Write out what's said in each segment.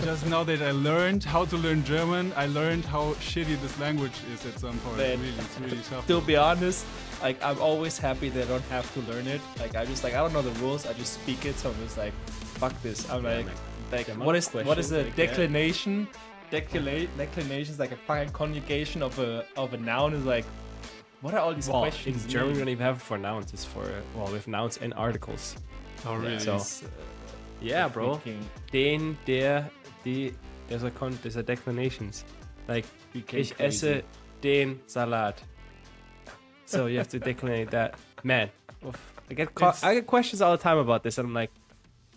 just now that I learned how to learn German, I learned how shitty this language is at some point. Man. Really, it's really tough. To be honest, like I'm always happy that I don't have to learn it. Like I just like I don't know the rules. I just speak it. So I'm just like, fuck this. I'm Yeah, like, man. like The what is what is a questions, like, yeah. declination? Declina- declination is like a fucking conjugation of a of a noun. Is like, what are all these Well, in questions? German, we don't even have it for nouns. It's for, well, we have nouns and articles. oh, really? So- uh, Yeah, bro. freaking Den, der, die, there's a, con there's a declinations. Like, ich crazy. esse den Salat. So you have to declinate that. Man, oof. I get I get questions all the time about this, and I'm like,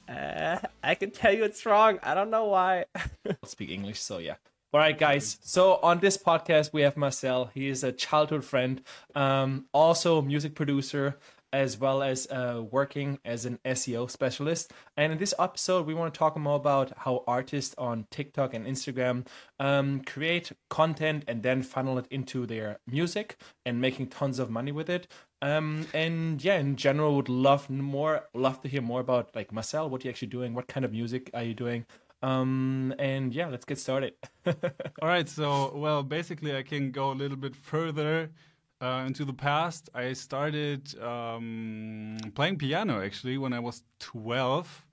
uh, I can tell you it's wrong. I don't know why. speak English, so yeah. All right, guys. So on this podcast, we have Marcel. He is a childhood friend, um, also a music producer, as well as uh, working as an SEO specialist. And in this episode, we want to talk more about how artists on TikTok and Instagram um, create content and then funnel it into their music and making tons of money with it. Um, and yeah, in general, would love more, love to hear more about like Marcel. What you actually doing? What kind of music are you doing? Um, and yeah, let's get started. All right, so well, basically, I can go a little bit further uh, into the past. I started um, playing piano actually when I was 12.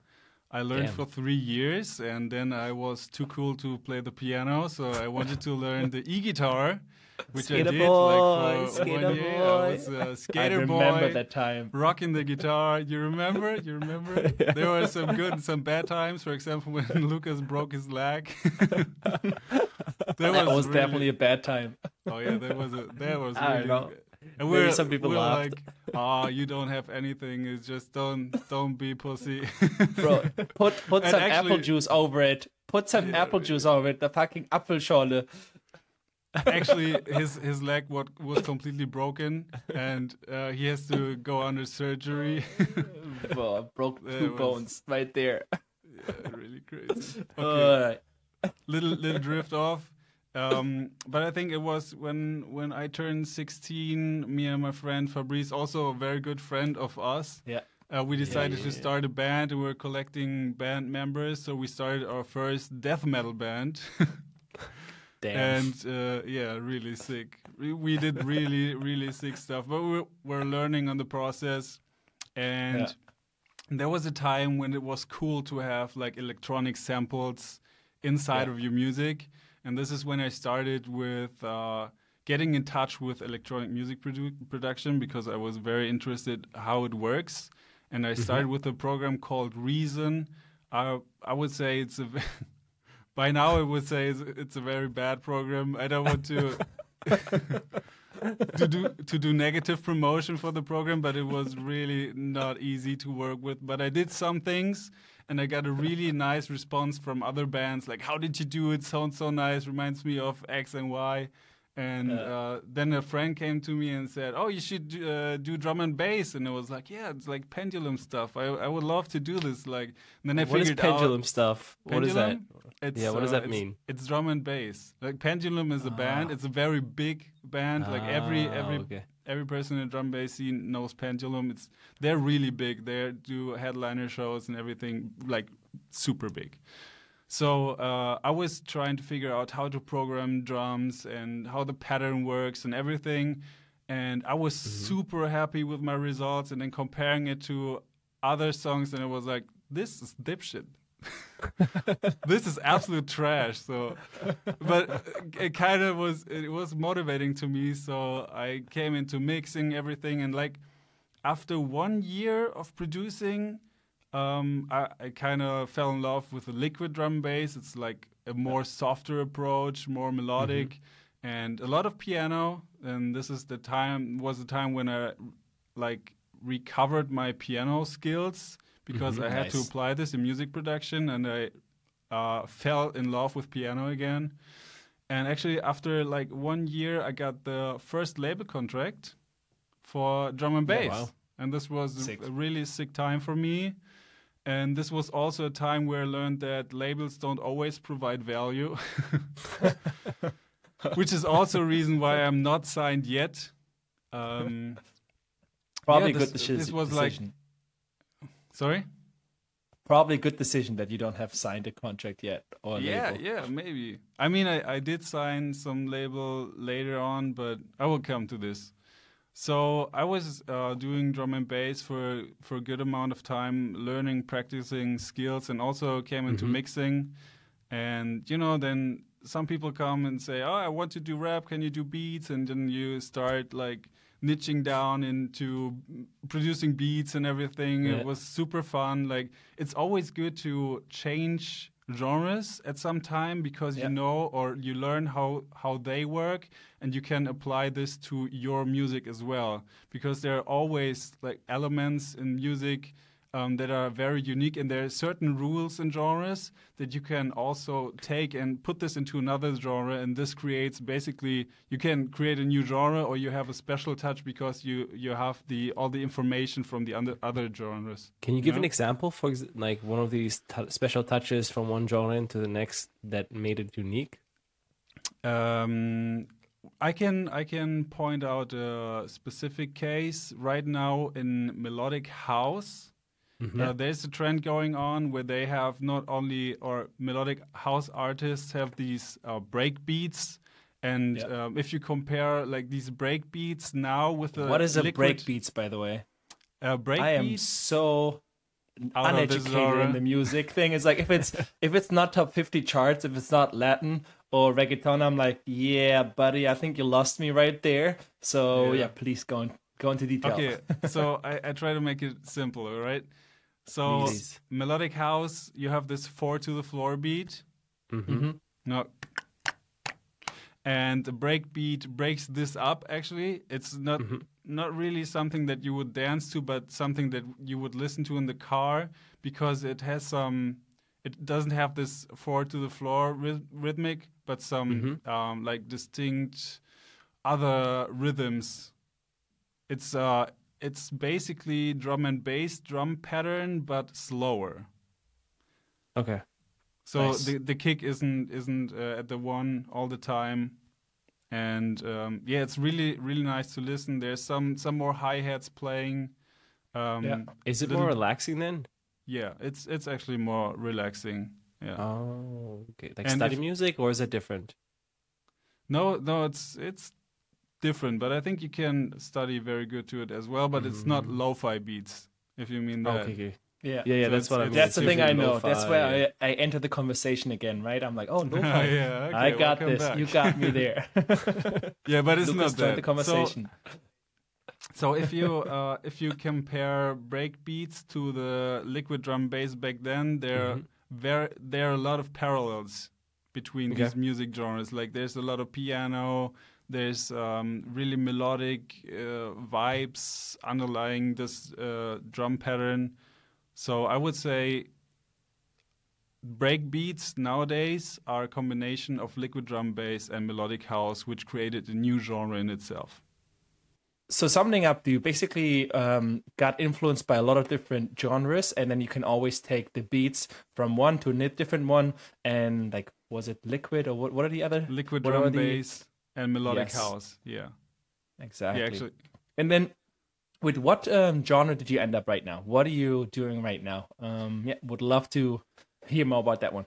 I learned Damn. for three years, and then I was too cool to play the piano, so I wanted to learn the e-guitar, which I did boy, like for skater one year. I was a I skater remember boy. that time. rocking the guitar. You remember? You remember? There were some good and some bad times. For example, when Lucas broke his leg. that That was really- definitely a bad time. Oh yeah, that was a that was I really. know. And Maybe we're, some people we're laughed. like, "Oh, you don't have anything. It's just don't don't be pussy." Bro, put put And some actually- apple juice over it. Put some apple juice over it. The fucking Apfelschorle. Actually, his his leg what was completely broken, and uh, he has to go under surgery. Bro, broke two bones right there. yeah, really crazy. Okay. Alright. Little little drift off. Um, but I think it was when when I turned 16. Me and my friend Fabrice, also a very good friend of us, Yeah. uh, we decided yeah, to yeah. start a band. and We were collecting band members, so we started our first death metal band. Damn. and uh, yeah, really sick. We, we did really really sick stuff, but we were learning on the process, and Yeah. there was a time when it was cool to have like electronic samples inside Yeah. of your music, and this is when I started with. Uh, Getting in touch with electronic music produ- production because I was very interested how it works, and I started with a program called Reason. I I would say it's a by now I would say it's, it's a very bad program. I don't want to to do to do negative promotion for the program, but it was really not easy to work with. But I did some things, and I got a really nice response from other bands. Like, how did you do it? Sounds so nice. Reminds me of X and Y. And Yeah. uh, then a friend came to me and said, "Oh, you should do, uh, do drum and bass." And I was like, "Yeah, it's like pendulum stuff. I I would love to do this." Like, then I what is figured pendulum out stuff? What is that? Pendulum? It's, Yeah, what does uh, that it's- mean? It's drum and bass. Like Pendulum is a band. It's a very big band. like every Ah, every okay. every person in the drum bass scene knows Pendulum. It's they're really big. They do headliner shows and everything like super big. So uh, I was trying to figure out how to program drums and how the pattern works and everything. And I was super happy with my results. And then comparing it to other songs, and it was like, this is dipshit. this is absolute trash. So, but it kind of was it was motivating to me. So I came into mixing everything, and like after one year of producing, um, I, I kind of fell in love with the liquid drum bass. It's like a more softer approach, more melodic, and a lot of piano. And this is the time was the time when I like recovered my piano skills because I had to apply this in music production, and I uh, fell in love with piano again. And actually, after like one year, I got the first label contract for drum and bass. wow. And this was Sick. a really sick time for me. And this was also a time where I learned that labels don't always provide value, which is also a reason why I'm not signed yet. Um, Probably yeah, a good this- deci- this was like- decision. sorry? probably a good decision that you don't have signed a contract yet or yeah, label. yeah, maybe. I mean, I, I did sign some label later on, but I will come to this. So I was uh, doing drum and bass for for a good amount of time, learning, practicing skills, and also came into mixing. And you know, then some people come and say, "Oh, I want to do rap. Can you do beats?" And then you start like niching down into producing beats and everything. Yeah. It was super fun. Like it's always good to change genres at some time because Yeah. you know or you learn how how they work and you can apply this to your music as well because there are always like elements in music um, that are very unique and there are certain rules in genres that you can also take and put this into another genre and this creates basically you can create a new genre or you have a special touch because you you have the all the information from the other other genres Can you give an example for ex- like one of these t- special touches from one genre into the next that made it unique? Um, I can I can point out a specific case right now in melodic house. Uh, there's a trend going on where they have not only or melodic house artists have these uh, break beats, and Yeah. um, if you compare like these break beats now with the What is a break beats, by the way? Uh, break I am so out of this uneducated genre. in the music thing. It's like if it's if it's not top fifty charts, if it's not Latin or reggaeton, I'm like, yeah, buddy, I think you lost me right there. So Yeah. yeah, please go on, go into detail. Okay, so I, I try to make it simple, all right? So melodic house, you have this four to the floor beat. Mm-hmm. No. And the break beat breaks this up actually. It's not not really something that you would dance to, but something that you would listen to in the car because it has some it doesn't have this four to the floor ryth- rhythmic, but some um, like distinct other rhythms. It's uh it's basically drum and bass drum pattern but slower. Okay. So Nice. the the kick isn't isn't uh, at the one all the time, and um, yeah, it's really really nice to listen. There's some some more hi hats playing. Um, Yeah. Is it more relaxing then? Yeah, it's it's actually more relaxing. Yeah. Oh, okay. Like And study if- music, or is it different? No, no, it's it's different, but I think you can study very good to it as well. But it's not Mm. lo-fi beats, if you mean that. okay, okay. Yeah. Yeah, yeah, So that's what I mean. That's the thing I know. That's lo-fi, where yeah. I, I enter the conversation again, right? I'm like, oh, no, yeah, okay, I got this. back. You got me there. Yeah, but it's Lucas not that. the conversation. So, so if you uh, if you compare break beats to the liquid drum bass back then, there Mhm. there there are a lot of parallels between Okay. these music genres. Like there's a lot of piano, there's um, really melodic uh, vibes underlying this uh, drum pattern. So I would say break beats nowadays are a combination of liquid drum bass and melodic house, which created a new genre in itself. so summing up, you basically um, got influenced by a lot of different genres, and then you can always take the beats from one to a different one, and like, was it liquid or what? What are the other? Liquid drum bass and melodic Yes. house. Yeah. Exactly. Yeah, actually. And then, with what um, genre did you end up right now? What are you doing right now? Um, yeah, would love to hear more about that one.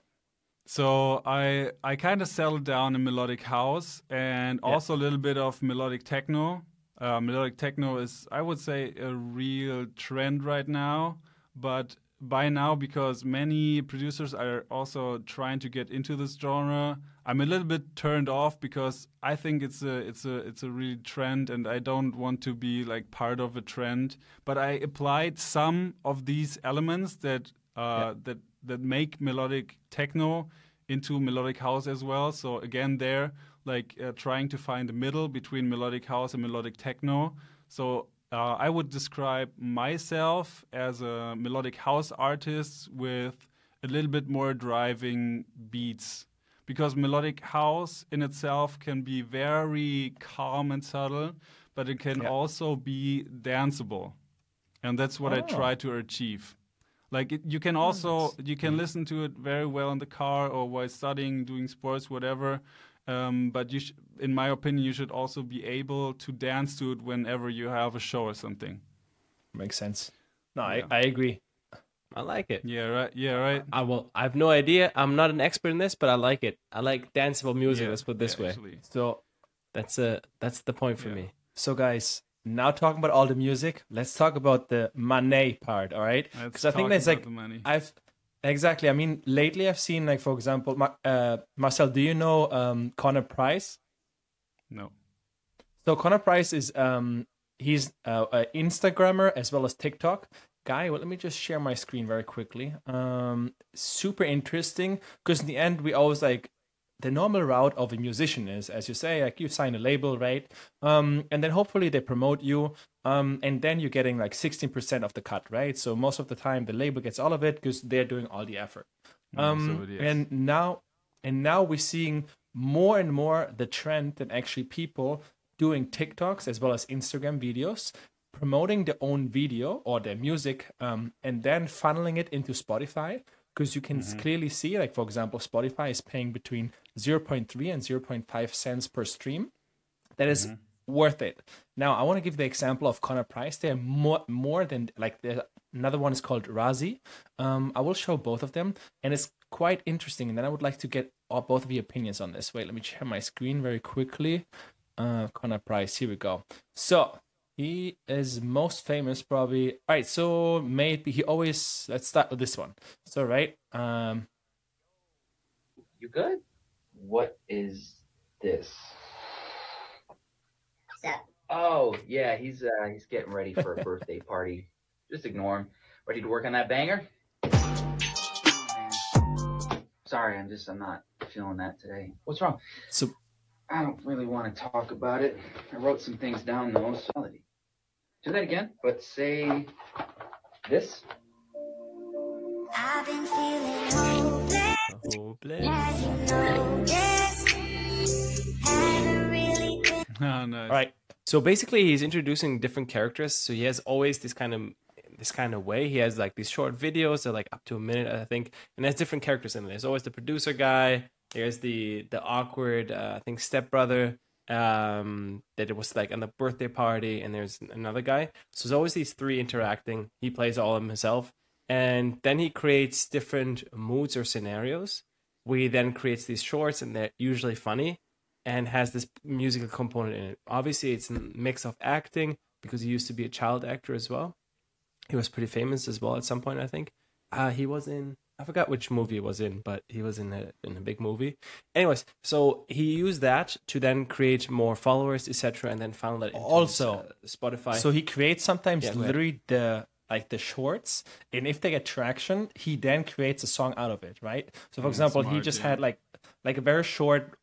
So I I kind of settled down in melodic house and Yeah. also a little bit of melodic techno. Uh, melodic techno is I would say a real trend right now, but by now because many producers are also trying to get into this genre, I'm a little bit turned off because I think it's a it's a it's a real trend and I don't want to be like part of a trend. But I applied some of these elements that uh, that that make melodic techno into melodic house as well. So again, there like uh, trying to find the middle between melodic house and melodic techno. So uh, I would describe myself as a melodic house artist with a little bit more driving beats because melodic house in itself can be very calm and subtle, but it can Yeah. also be danceable. And that's what I Oh. try to achieve. Like it, you can also you can listen to it very well in the car or while studying, doing sports, whatever. Um, but you, sh- in my opinion, you should also be able to dance to it whenever you have a show or something. Makes sense. No, Yeah. I, I agree. I like it. Yeah, right. Yeah, right. I will. I have no idea. I'm not an expert in this, but I like it. I like danceable music. Yeah, let's put it this yeah, way. actually. So That's a that's the point for Yeah. me. So, guys, now talking about all the music, let's talk about the money part. All right, Let's because I think talk that's about like the money. I've exactly. I mean, lately I've seen like, for example, uh, Marcel. Do you know um, Connor Price? no. So Connor Price is um he's uh, an Instagrammer as well as TikTok guy. Well, let me just share my screen very quickly. Um, super interesting because in the end we always like the normal route of a musician is, as you say, like you sign a label, right? Um, and then hopefully they promote you. Um, and then you're getting like 16% of the cut, right? So most of the time the label gets all of it because they're doing all the effort. Um, so and now, and now we're seeing more and more the trend that actually people doing TikToks as well as Instagram videos, promoting their own video or their music, um, and then funneling it into Spotify. Because you can s clearly see, like for example, Spotify is paying between 0.3 and 0.5 cents per stream. That is worth it. Now, I want to give the example of Connor Price. They're more more than like the another one is called Razi. Um, I will show both of them, and it's quite interesting. And then I would like to get all, both of your opinions on this. Wait, let me share my screen very quickly. Uh, Connor Price. Here we go. So he is most famous probably. All right. So maybe he always. Let's start with this one. So right. Um, You good? What is this? Oh yeah, he's uh he's getting ready for a birthday party. Just ignore him. Ready to work on that banger? Sorry, I'm just I'm not feeling that today. What's wrong? so I don't really want to talk about it. I wrote some things down though. So do that again, but say this. I've been feeling hopeless, Hopeless. yeah, you know this. Haven't really been Oh, nice. all right. So basically, he's introducing different characters. So he has always this kind of this kind of way. He has like these short videos that are like up to a minute, I think, and there's different characters in there. There's always the producer guy. There's the the awkward, uh, I think, stepbrother um that it was like on the birthday party and there's another guy so there's always these three interacting he plays all of them himself and then he creates different moods or scenarios we then creates these shorts and they're usually funny and has this musical component in it. Obviously, it's a mix of acting because he used to be a child actor as well. He was pretty famous as well at some point, I think. Uh, he was in I forgot which movie he was in, but he was in a in a big movie. Anyways, so he used that to then create more followers, etc., and then found that Also, uh, Spotify. So he creates sometimes Yeah, literally the like the shorts, and if they get traction, he then creates a song out of it, right? So for Mm, example, he just yeah. had like like a very short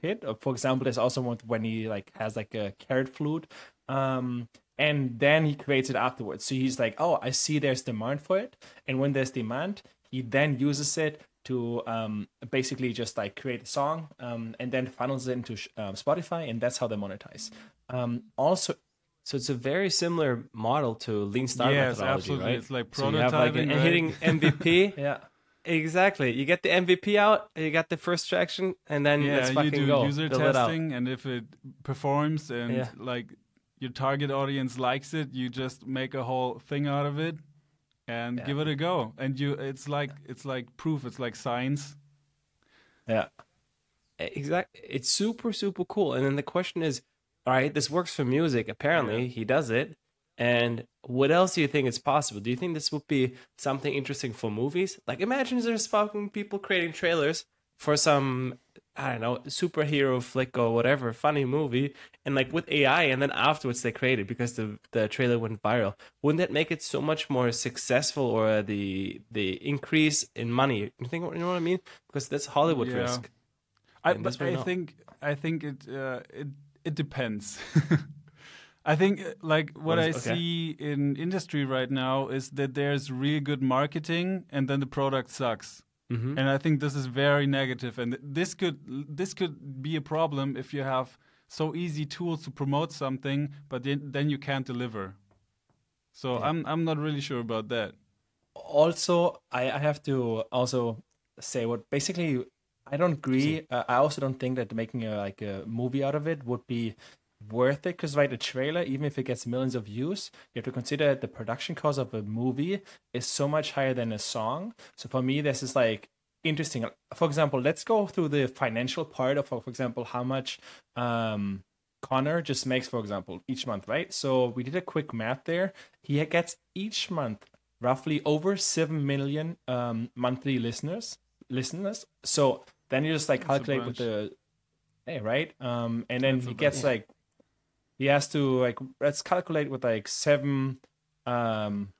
bit. Or For example, there's also one when he like has like a carrot flute, um, and then he creates it afterwards. So he's like, oh, I see there's demand for it, and when there's demand, he then uses it to um, basically just like create a song um, and then funnels it into um, Spotify, and that's how they monetize. Um, also, So it's a very similar model to Lean Startup Yes, methodology, absolutely. right? It's like So you have like prototyping, an- right? hitting MVP. yeah. exactly. You get the MVP out, you got the first traction, and then yeah, let's you do go. user testing, and if it performs and Yeah. like your target audience likes it, you just make a whole thing out of it and Yeah. give it a go. And you, it's like it's like proof. It's like science. Yeah. Exactly. It's super, super cool. And then the question is, all right, this works for music. Apparently, he does it. And what else do you think is possible? Do you think this would be something interesting for movies? Like, imagine there's fucking people creating trailers for some, I don't know, superhero flick or whatever, funny movie, and like with AI, and then afterwards they create it because the the trailer went viral. Wouldn't that make it so much more successful, or the the increase in money? You think you know what I mean? Because that's Hollywood Yeah. risk. I, And but I not. think I think it uh, it it depends. I think uh, like what What I okay. see in industry right now is that there's really good marketing and then the product sucks. Mhm. And I think this is very negative and th- this could this could be a problem if you have so easy tools to promote something but then, then you can't deliver. So I'm I'm not really sure about that. also I, I have to also say what basically I don't agree. Uh, I also don't think that making a like a movie out of it would be worth it because right, a trailer, even if it gets millions of views, you have to consider that the production cost of a movie is so much higher than a song. So for me, this is like interesting. For example, let's go through the financial part of, for example, how much um, Connor just makes, for example, each month, right? So we did a quick math there. He gets each month roughly over seven million um, monthly listeners. Listeners. So then you just like That's calculate with the hey, right? Um, and then That's he gets like he has to like let's calculate with like seven um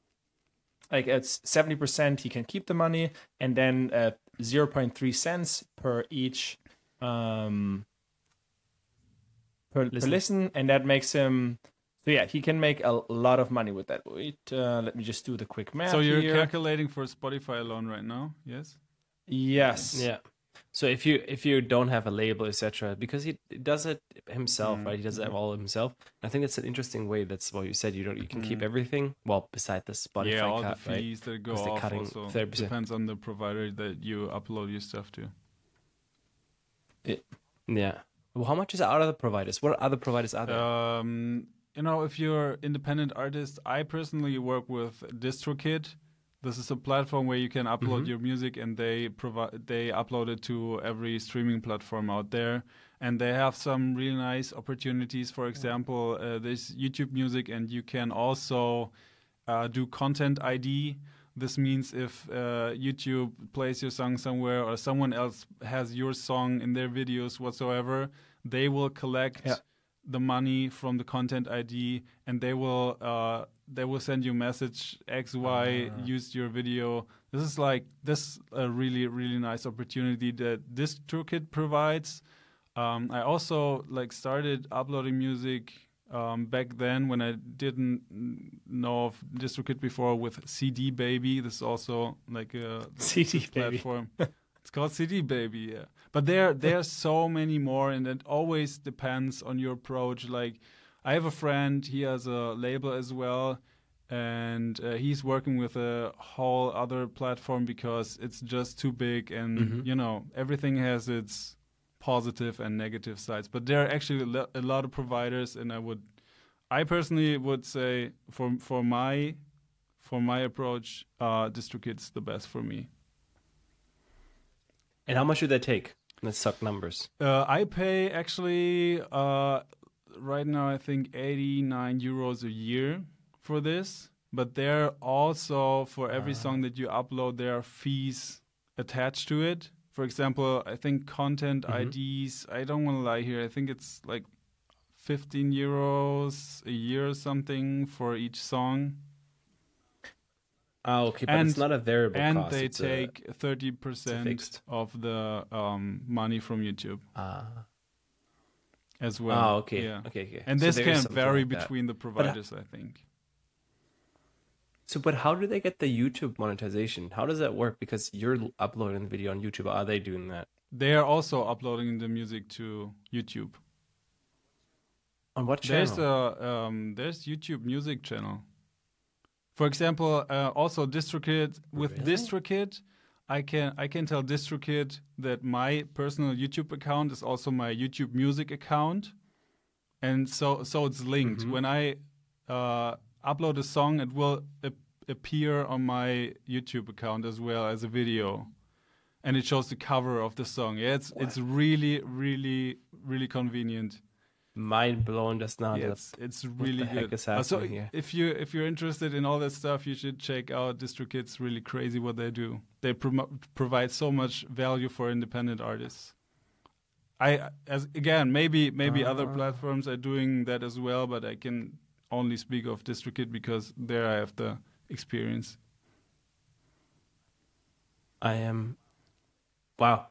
like it's 70% he can keep the money and then at 0.3 cents per each um per listen, per Listen. listen and that makes him so yeah he can make a lot of money with that wait uh, let me just do the quick math So you're here. calculating for Spotify alone right now? Yes. yes Yeah. So if you if you don't have a label, etc., because he does it himself, Mm, right? He does it all himself. I think that's an interesting way. That's what you said. You don't you can keep Mm. everything. Well, beside the Spotify yeah, all cut, the right? fees that go off cutting also 30%. depends on the provider that you upload your stuff to. Yeah. Well, how much is out of the providers? What other providers are there? Um, you know, if you're independent artist, I personally work with DistroKid. This is a platform where you can upload Mhm. your music, and they provide they upload it to every streaming platform out there. And they have some really nice opportunities. For example, uh, there's YouTube Music, and you can also uh, do content ID. This means if uh, YouTube plays your song somewhere or someone else has your song in their videos whatsoever, they will collect Yeah. the money from the content ID and they will uh, they will send you a message X Y Ah. used your video. This is like this a really really nice opportunity that this toolkit provides. Um, I also like started uploading music um, back then when I didn't know of DistroKid before with CD Baby. This is also like a CD platform. it's called CD Baby, yeah. But there there are so many more, and it always depends on your approach. Like, I have a friend, he has a label as well, and uh, he's working with a whole other platform because it's just too big, and Mhm. you know everything has its positive and negative sides. But there are actually a lo- a lot of providers, and I would, I personally would say for for my for my approach, uh, DistroKid's the best for me. and how much do they take? Let's talk numbers. Uh, I pay actually uh, right now. I think eighty nine euros a year for this. But there also for every song that you upload, there are fees attached to it. For example, I think content Mhm. IDs. I don't want to lie here. I think it's like fifteen euros a year or something for each song, Oh, okay, but And- it's not a variable and cost. they it's a- take thirty percent of the um, money from YouTube Ah. as well. oh, okay. Yeah. Okay, okay. And So this can vary like between the providers, I think. So, but how do they get the YouTube monetization? How does that work? Because you're uploading the video on YouTube. Are they doing that? They are also uploading the music to YouTube. On what channel? There's a um, there's YouTube music channel. For example, uh, also DistroKid with Really? DistroKid, I can I can tell DistroKid that my personal YouTube account is also my YouTube music account, and so so it's linked. Mhm. When I uh, upload a song, it will ap- appear on my YouTube account as well as a video, and it shows the cover of the song. Yeah, it's it's really really really convenient. Mind blown just now. Yeah, it's, it's really good. Uh, so here? if you if you're interested in all that stuff, you should check out DistroKid. It's really crazy what they do. They provide so much value for independent artists. I as again maybe maybe other Ah. platforms are doing that as well, but I can only speak of DistroKid because there I have the experience. I am. Wow,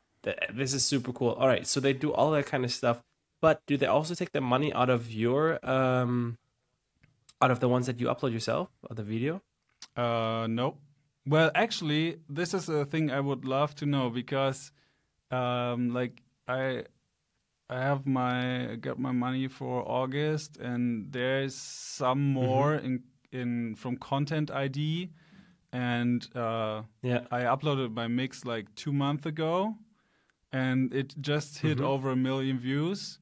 this is super cool. All right, so they do all that kind of stuff, but do they also take the money out of your um, out of the ones that you upload yourself or the video? Uh, no. Well, actually, this is a thing I would love to know because, um, like I, I have my got my money for August, and there's some more in in from Content ID, and uh, Yeah. I uploaded my mix like two months ago, and it just hit Mhm. over a million views.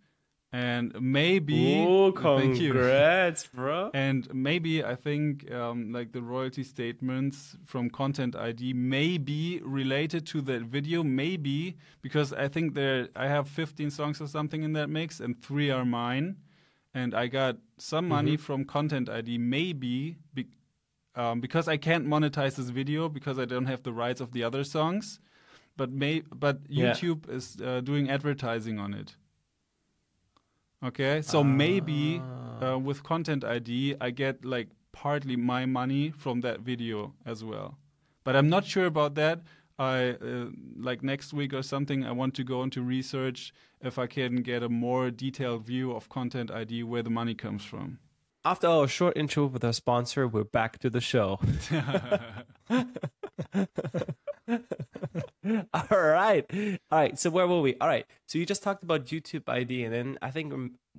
And maybe Oh, congrats, bro. And maybe I think um, like the royalty statements from Content ID may be related to that video, maybe because I think there I have 15 songs or something in that mix, and three are mine, and I got some money from Content ID, maybe be, um, because I can't monetize this video because I don't have the rights of the other songs, but may but Yeah. YouTube is uh, doing advertising on it. Okay, so maybe uh, with Content ID, I get like partly my money from that video as well. But I'm not sure about that. I uh, like next week or something. I want to go into research if I can get a more detailed view of Content ID where the money comes from. After our short intro with our sponsor, we're back to the show. All right. All right. So where were we? All right. So you just talked about YouTube ID, and then I think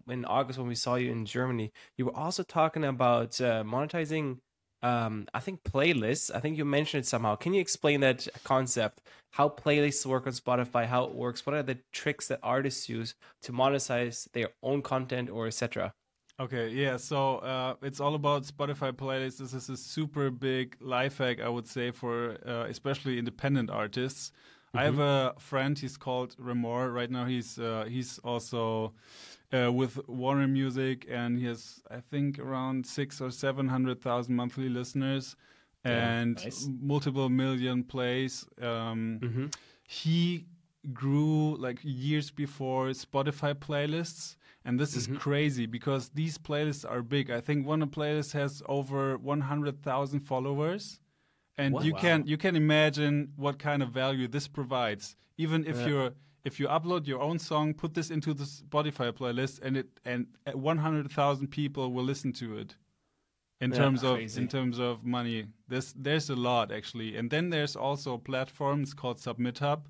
in August when we saw you in Germany, you were also talking about uh, monetizing. Um, I think playlists. I think you mentioned it somehow. Can you explain that concept? How playlists work on Spotify? How it works? What are the tricks that artists use to monetize their own content or etc. Okay, yeah. So uh, it's all about Spotify playlists. This is a super big life hack, I would say, for uh, especially independent artists. I have a friend. He's called Remor. Right now, he's uh, he's also uh, with Warner Music, and he has I think around six or seven hundred thousand monthly listeners, and nice. multiple million plays. Um, He grew like years before Spotify playlists. And this is mm-hmm. crazy because these playlists are big. I think one playlist has over 100,000 followers. And you can you can imagine what kind of value this provides. Even if you're if you upload your own song, put this into the Spotify playlist, and it and 100,000 people will listen to it. In terms of crazy. in terms of money, there's there's a lot actually, and then there's also platforms called SubmitHub,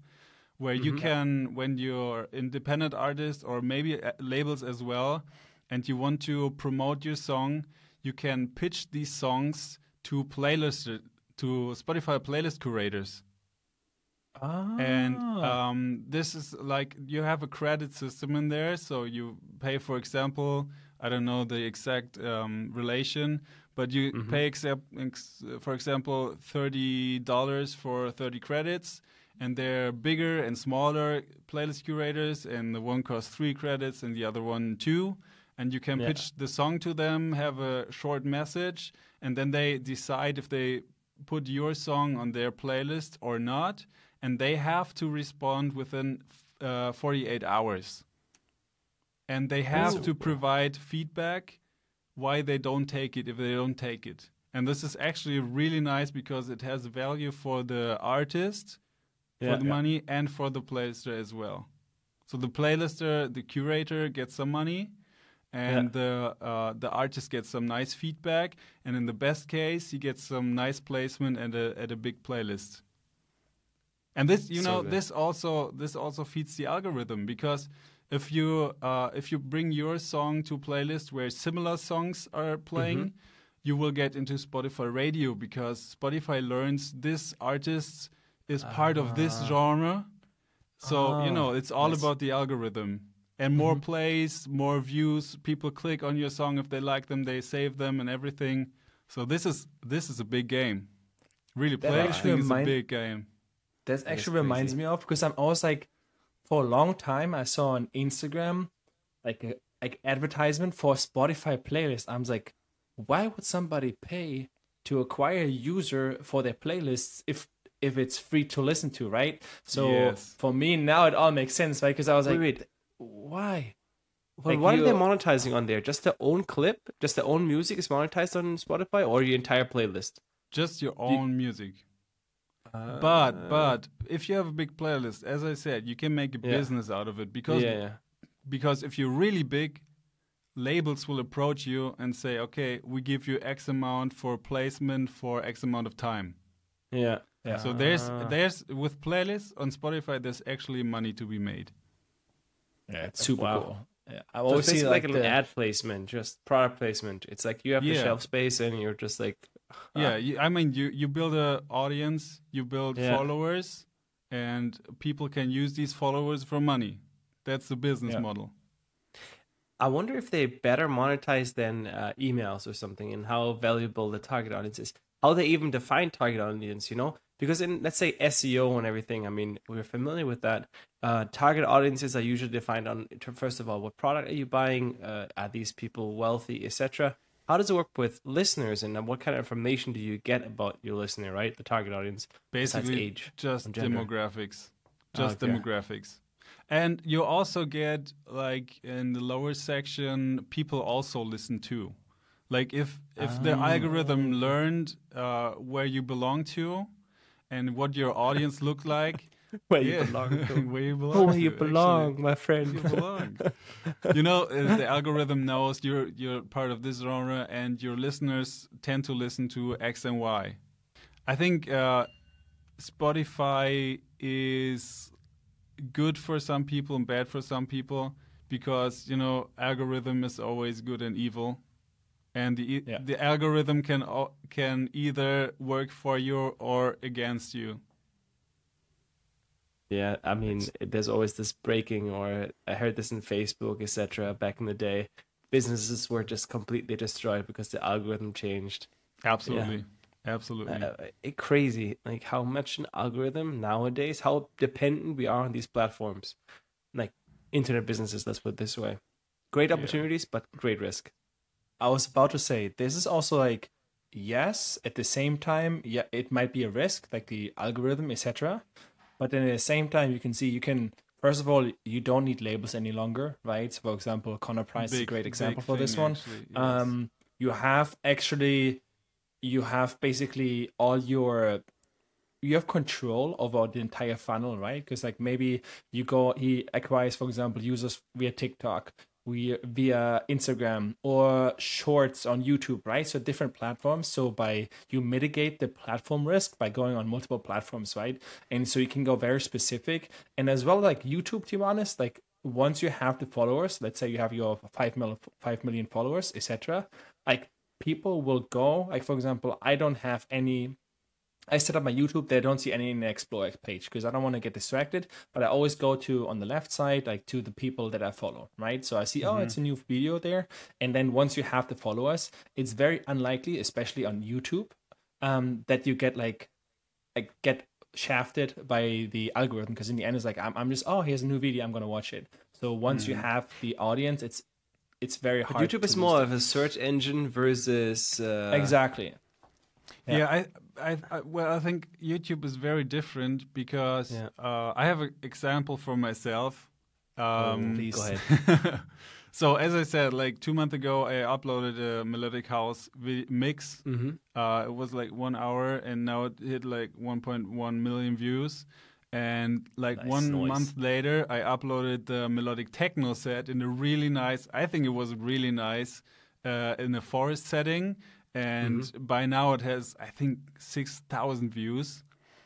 where you can when you're independent artist or maybe uh, labels as well, and you want to promote your song, you can pitch these songs to playlist to Spotify playlist curators. Ah. And um, this is like you have a credit system in there. So you pay, for example, I don't know the exact um, relation, but you pay, except, ex- for example, $30 for 30 credits. And they're bigger and smaller playlist curators, and the one costs three credits and the other one two. And you can pitch the song to them, have a short message, and then they decide if they put your song on their playlist or not, and they have to respond within uh, 48 hours. And they have to provide feedback why they don't take it if they don't take it. And this is actually really nice because it has value for the artist, for Yeah. the money, and for the playlister as well. So the playlister, the curator gets some money, and the uh, the artist gets some nice feedback, and in the best case, he gets some nice placement at a at a big playlist. And this, you know, this also this also feeds the algorithm because if you uh, if you bring your song to a playlist where similar songs are playing, Mm-hmm. you will get into Spotify Radio because Spotify learns this artist is part of this genre. So you know, it's all about the algorithm. And more Mm-hmm. plays, more views, people click on your song if they like them, they save them and everything. So this is this is a big game. Really, actually playlisting is a big game. That actually reminds me of because I'm always like, for a long time I saw on Instagram, like a like advertisement for Spotify playlist. I'm like, why would somebody pay to acquire a user for their playlists if if it's free to listen to, right? So Yes. for me now it all makes sense, right? Because I was like, Wait, wait. why? Well, Like what are they monetizing on there? Just their own clip? Just their own music is monetized on Spotify, or your entire playlist? Just your own music. but uh, but if you have a big playlist, as I said, you can make a Yeah. business out of it because yeah, yeah. because if you're really big, labels will approach you and say, okay, we give you X amount for placement for X amount of time. Yeah. Yeah. So there's there's with playlists on Spotify, there's actually money to be made. Yeah, it's super Wow. cool. Yeah, I always it's see basically like, like, an the, ad placement, just product placement. It's like you have the shelf space and you're just like, Yeah, you, I mean, you you build a audience, you build Yeah. followers, and people can use these followers for money. That's the business Yeah. model. I wonder if they better monetize than uh, emails or something, and how valuable the target audience is. How they even define target audience, you know? Because in let's say SEO and everything, I mean, we're familiar with that. Uh, target audiences are usually defined on first of all, what product are you buying? Uh, are these people wealthy, etc. How does it work with listeners, and what kind of information do you get about your listener, right? The target audience, Basically, age, just demographics. Just Okay. demographics. And you also get like in the lower section, people also listen to. Like if if the algorithm learned uh, where you belong to and what your audience look like, where you belong where you belong, Oh, where you to, actually. belong, my friend. you belong. you know, uh, the algorithm knows you're you're part of this genre, and your listeners tend to listen to X and Y. I think uh, Spotify is good for some people and bad for some people because you know algorithm is always good and evil, and the e- Yeah. the algorithm can can either work for you or against you. Yeah, I mean, there's always this breaking, or I heard this in Facebook, etc. Back in the day, businesses were just completely destroyed because the algorithm changed. Absolutely, absolutely. Uh, it crazy, like how much an algorithm nowadays, how dependent we are on these platforms, like internet businesses. Let's put it this way: great opportunities, but great risk. I was about to say this is also like yes, at the same time, yeah, it might be a risk, like the algorithm, etc. But then at the same time, you can see you can first of all you don't need labels any longer, right? For example, Connor Price is a great example for this one. actually, yes. Um, you have actually, you have basically all your you have control over the entire funnel, right? Because like maybe you go, he acquires, for example, users via TikTok, we via Instagram or Shorts on YouTube, right? So different platforms. So by you mitigate the platform risk by going on multiple platforms, right? And so you can go very specific, and as well like YouTube, to be honest, like once you have the followers, let's say you have your five million five million followers, etc. Like people will go, like for example, I don't have any I set up my YouTube. They don't see any in the Explore page because I don't want to get distracted. But I always go to on the left side, like to the people that I follow, right? So I see, oh, it's a new video there. And then once you have the followers, it's very unlikely, especially on YouTube, um, that you get like, like get shafted by the algorithm because in the end it's like I'm, I'm just oh here's a new video I'm gonna watch it. So once you have the audience, it's it's very But hard. YouTube to is more of a search engine versus uh, exactly. Yeah, I, I, I, well, I think YouTube is very different because Yeah. uh, I have an example for myself. Um, please. Go ahead. so as I said, like two months ago, I uploaded a melodic house vi- mix. Mm-hmm. Uh, it was like one hour, and now it hit like 1.1 million views. And like Nice one noise. month later, I uploaded the melodic techno set in a really nice. I think it was really nice uh, in a forest setting, and Mm-hmm. by now it has I think six thousand views.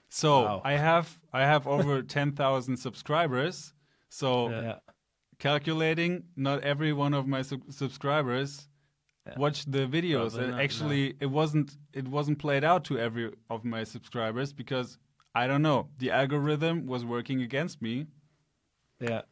So Wow. I have I have over ten thousand subscribers. So Yeah. calculating, not every one of my sub- subscribers watched the videos. Probably And not, actually, it wasn't it wasn't played out to every of my subscribers because I don't know the algorithm was working against me. Yeah.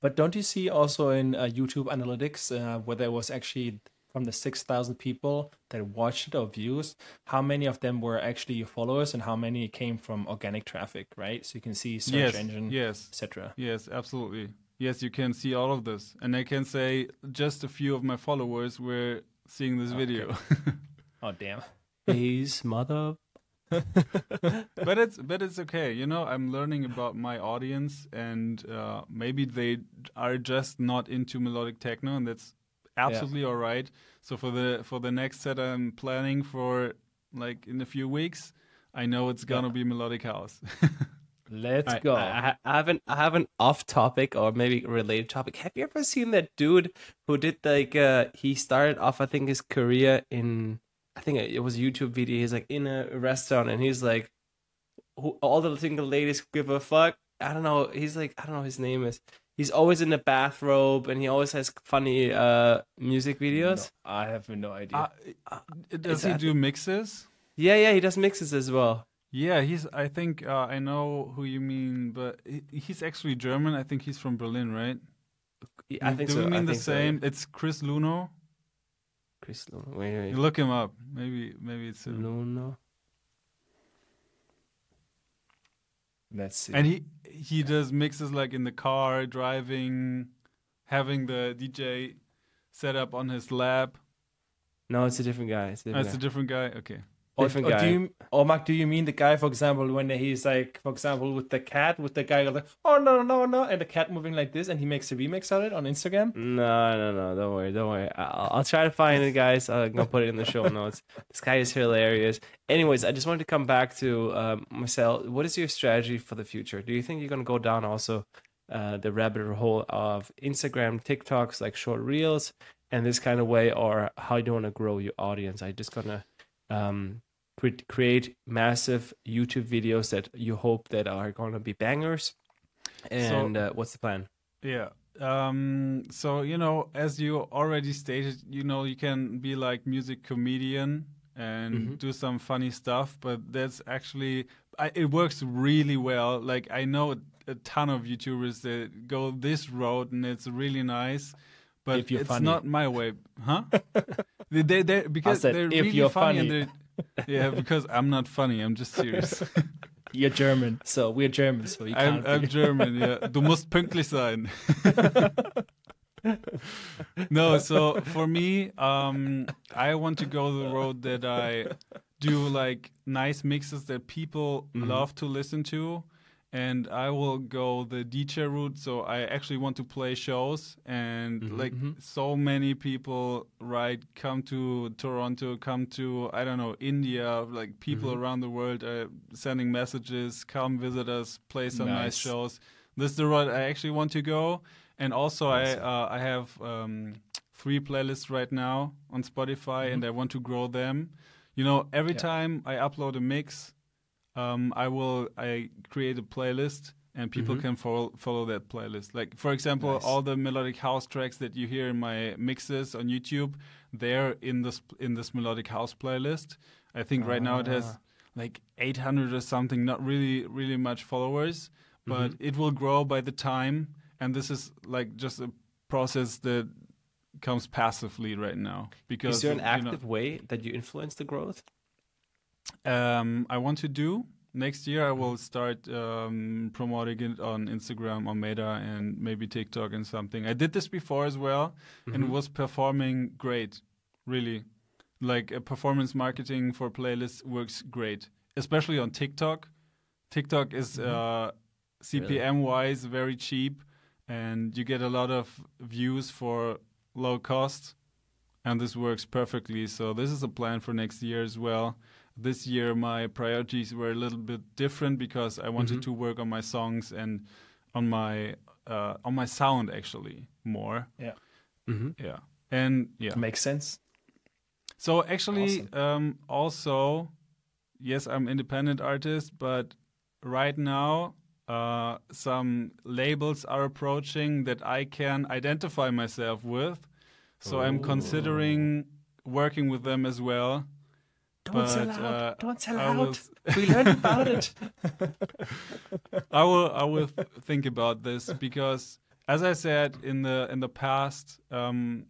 But don't you see also in uh, YouTube analytics uh, where there was actually from the 6,000 people that watched it or views, how many of them were actually your followers and how many came from organic traffic, right? So you can see search yes, engine, yes, etc. yes, absolutely. Yes, you can see all of this, and I can say just a few of my followers were seeing this video. Oh, damn. He's mother. but it's but it's okay. You know, I'm learning about my audience, and uh, maybe they are just not into melodic techno, and that's absolutely all right. So for the for the next set I'm planning for like in a few weeks, I know it's gonna be melodic house. Let's Alright, go. I, I have an I have an off topic or maybe related topic. Have you ever seen that dude who did like uh he started off I think his career in I think it was a YouTube video. He's like in a restaurant and he's like who, all the single ladies give a fuck. I don't know. He's like I don't know what his name is. He's always in a bathrobe and he always has funny uh music videos. No, I have no idea. uh, does Is he do mixes? Yeah, yeah, he does mixes as well. Yeah, he's. I think uh, I know who you mean, but he, he's actually German. I think he's from Berlin, right? I think Do so. we mean I the think so, same? It's Chris Luno. Chris Luno. Wait, wait. You look him up. Maybe maybe it's him. Luno. Let's see. And he he does mixes like in the car, driving, having the DJ set up on his lap. No, it's a different guy. It's a different oh, That's guy. a different guy. Okay. Or, different or guy. Do you, or Mark, do you mean the guy, for example, when he's like, for example, with the cat, with the guy like, oh no no no, no, and the cat moving like this, and he makes a remix of it on Instagram? No, no, no. Don't worry. Don't worry. I'll, I'll try to find it, guys. I'm gonna put it in the show notes. This guy is hilarious. Anyways, I just wanted to come back to um, Marcel. What is your strategy for the future? Do you think you're gonna go down also uh, the rabbit hole of Instagram, TikToks, like short reels, and this kind of way, or how do you want to grow your audience? I just gonna um, cre- create massive YouTube videos that you hope that are gonna be bangers? And uh, what's the plan? Yeah. Um, so you know, as you already stated, you know, you can be like music comedian and Mhm. do some funny stuff, but that's actually I, it works really well. Like I know a ton of YouTubers that go this road, and it's really nice. But If you're it's funny. not my way, huh? they, they, they because said, they're if really you're funny. Funny. they're, yeah, because I'm not funny. I'm just serious. You're German, so we're German, so you I'm, can't. I'm be- German, ja. Du musst pünktlich sein. no, so for me, um, I want to go the road that I do like nice mixes that people love to listen to. And I will go the DJ route. So I actually want to play shows. And mm-hmm, like mm-hmm. so many people, right, come to Toronto, come to, I don't know, India, like people mm-hmm. around the world are sending messages, come visit us, play some nice, Nice. shows. This is the route I actually want to go. And also, I uh, I have um, three playlists right now on Spotify, and I want to grow them. You know, every time I upload a mix, um, I will I create a playlist, and people mm-hmm. can follow follow that playlist. Like for example, Nice. all the melodic house tracks that you hear in my mixes on YouTube, they're in this in this melodic house playlist. I think right now it has ah. like 800 or something, not really really much followers, but mm-hmm. it will grow by the time. And this is like just a process that comes passively right now because Is there an you know, active way that you influence the growth? Um, I want to do next year. I will start um, promoting it on Instagram, on Meta, and maybe TikTok and something. I did this before as well, and it was performing great. Really, like uh, performance marketing for playlists works great, especially on TikTok. TikTok is uh, CPM wise very cheap, and you get a lot of views for low cost and this works perfectly. So this is a plan for next year as well. This year my priorities were a little bit different because I wanted to work on my songs and on my uh, on my sound actually more. Yeah. Mm-hmm. Yeah. And yeah. Makes sense. So actually, um, also, yes, I'm independent artist, but right now, uh, some labels are approaching that I can identify myself with. So I'm considering working with them as well. Don't but, sell out. uh, Don't sell I out. will- we learned about it. I will I will th- think about this because as I said in the in the past, um,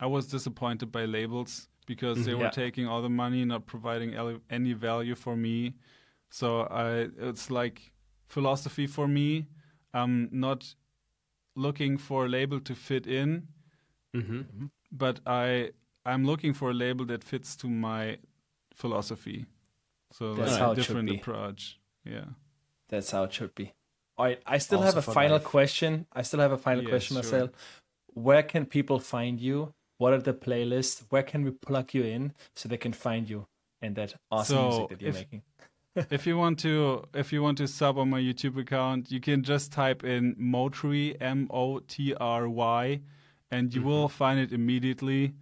I was disappointed by labels because they were taking all the money, not providing ele- any value for me. So I it's like philosophy for me. I'm not looking for a label to fit in, Mm-hmm. but I I'm looking for a label that fits to my philosophy. So That's like how a different be. approach. Yeah. That's how it should be. All right. I still Also have a final life. question. I still have a final Yes, question, sure. Marcel. Where can people find you? What are the playlists? Where can we plug you in so they can find you and that awesome So, music that you're if- making? if you want to if you want to sub on my YouTube account, you can just type in Motry M O T R Y and you will find it immediately.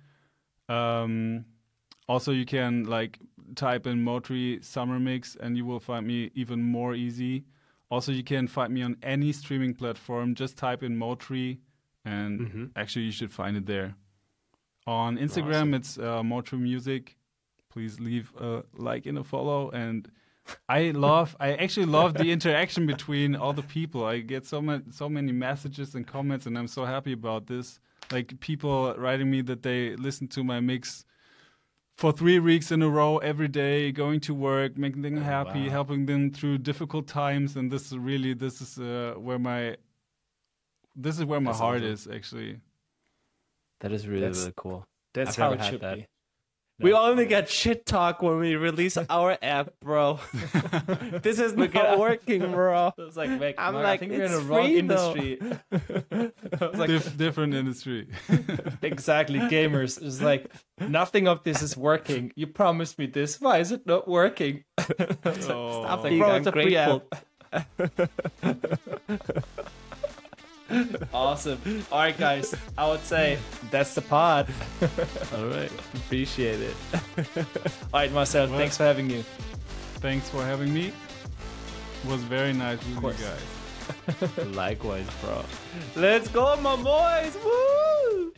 Um, also you can like type in Motry Summer Mix and you will find me even more easy. Also you can find me on any streaming platform. Just type in Motry and Mhm. actually you should find it there. On Instagram it's uh, Motry Music. Please leave a like and a follow and I love. I actually love the interaction between all the people. I get so many, so many messages and comments, and I'm so happy about this. Like people writing me that they listen to my mix for three weeks in a row every day, going to work, making them happy, wow. helping them through difficult times, and this is really this is uh, where my this is where my That's heart awesome. is actually. That is really That's- really cool. That's I've how it should that. be. We only get shit talk when we release our app, bro. this is not get- working, bro. I was like, Vic, I'm Mark, like, I think we're in it's the wrong free, though. industry. I like, Dif- different industry. exactly, gamers. It's like nothing of this is working. You promised me this. Why is it not working? Oh. Stop like, being bro, it's a free ungrateful. Awesome. All right, guys. I would say that's the pod. All right, appreciate it. All right, Marcel. Well- Thanks for having you. Thanks for having me. It was very nice with you guys. Likewise, bro. Let's go, my boys. Woo!